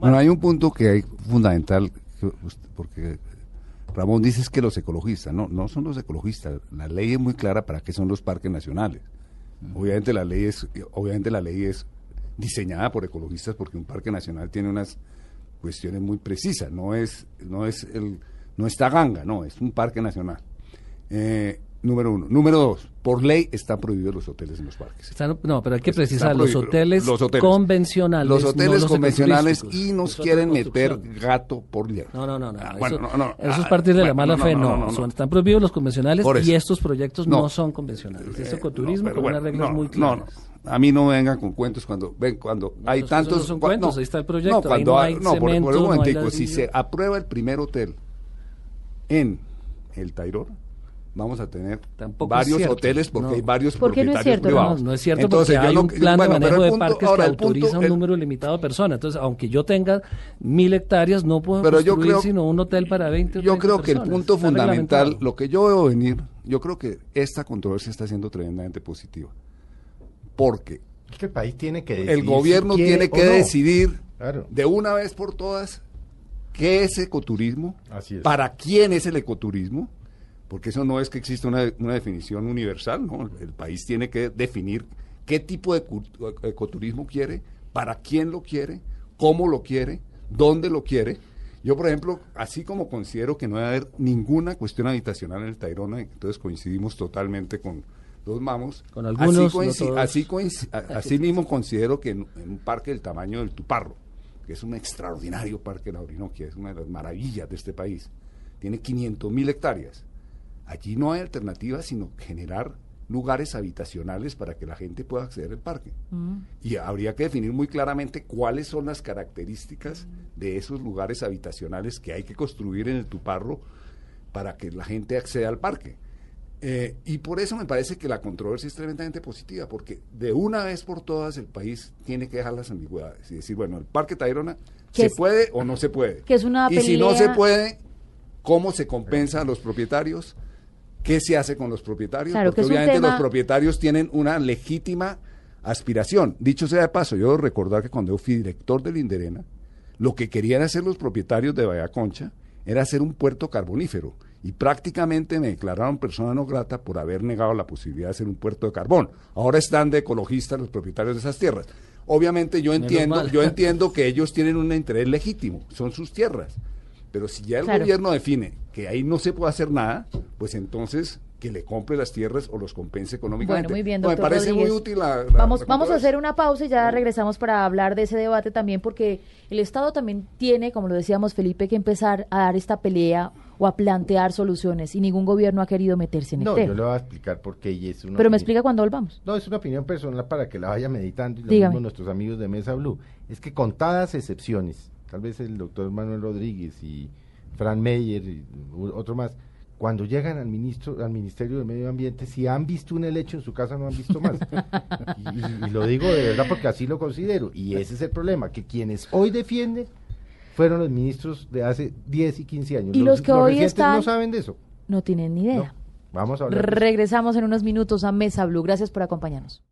Bueno, hay un punto que hay fundamental, porque Ramón dice que los ecologistas, no, no son los ecologistas, la ley es muy clara para qué son los parques nacionales. Obviamente la ley es, obviamente la ley es diseñada por ecologistas porque un parque nacional tiene unas cuestiones muy precisas, no es, no es el, no está ganga, no, es un parque nacional. Eh, Número uno. Número dos, por ley están prohibidos los hoteles en los parques. no, pero hay que precisar, los hoteles, convencionales. Los hoteles convencionales y nos quieren meter gato por día. No, no, no. no, ah, eso, no, eso es partir de la mala fe. No, son, están prohibidos los convencionales y estos proyectos no, son convencionales. Esto con turismo con unas reglas muy claras. A mí no me vengan con cuentos cuando ven cuando hay tantos. No son cuentos, ahí está el proyecto. No, cuando hay, no, por, un momentico, si se aprueba el primer hotel en el Tayror vamos a tener varios hoteles porque hay varios propietarios no es cierto, privados. No, es cierto Entonces, porque hay un plan de manejo de parques que autoriza un número limitado de personas. Entonces, aunque yo tenga mil hectáreas, no puedo pero construir sino un hotel para 20 Yo creo que el punto fundamental, lo que yo veo venir, yo creo que esta controversia está siendo tremendamente positiva. Porque el país tiene que decidir el gobierno tiene que decidir de una vez por todas qué es ecoturismo, para quién es el ecoturismo porque eso no es que exista una, definición universal, ¿no? El, país tiene que definir qué tipo de ecoturismo quiere, para quién lo quiere, cómo lo quiere, dónde lo quiere. Yo, por ejemplo, así como considero que no debe haber ninguna cuestión habitacional en el Tayrona, entonces coincidimos totalmente con los mamos. Con algunos, así, así, mismo considero que en, un parque del tamaño del Tuparro, que es un extraordinario parque de la Orinoquia, es una de las maravillas de este país, tiene 500 mil hectáreas Allí no hay alternativa sino generar lugares habitacionales para que la gente pueda acceder al parque. Mm. Y habría que definir muy claramente cuáles son las características de esos lugares habitacionales que hay que construir en el Tuparro para que la gente acceda al parque. Eh, y por eso me parece que la controversia es tremendamente positiva, porque de una vez por todas el país tiene que dejar las ambigüedades y decir, bueno, el Parque Tayrona se puede o no se puede. Que es una y si no se puede, ¿cómo se compensa a los propietarios? ¿Qué se hace con los propietarios? Porque obviamente los propietarios tienen una legítima aspiración. Dicho sea de paso, yo debo recordar que cuando yo fui director de Linderena, lo que querían hacer los propietarios de Bahía Concha era hacer un puerto carbonífero y prácticamente me declararon persona no grata por haber negado la posibilidad de hacer un puerto de carbón. Ahora están de ecologistas los propietarios de esas tierras. Obviamente yo entiendo, yo entiendo que ellos tienen un interés legítimo, son sus tierras. Pero si ya el gobierno define que ahí no se puede hacer nada, pues entonces que le compre las tierras o los compense económicamente. Bueno, muy bien, doctor Me parece muy útil la, vamos, vamos a hacer una pausa y ya regresamos para hablar de ese debate también, porque el Estado también tiene, como lo decíamos Felipe, que empezar a dar esta pelea o a plantear soluciones y ningún gobierno ha querido meterse en no, No, yo le voy a explicar por qué y es una Pero me explica cuando volvamos. No, es una opinión personal para que la vaya meditando y lo mismo nuestros amigos de Mesa Blue. Es que contadas excepciones, tal vez el doctor Manuel Rodríguez y Fran Meyer y otro más, cuando llegan al ministro, al Ministerio de Medio Ambiente, si han visto un helecho en su casa, no han visto más. y, lo digo de verdad porque así lo considero. Y ese es el problema, que quienes hoy defienden fueron los ministros de hace 10 y 15 años. Y los, que hoy están no saben de eso. No tienen ni idea. Vamos a hablar. Regresamos en unos minutos a Mesa Blue. Gracias por acompañarnos.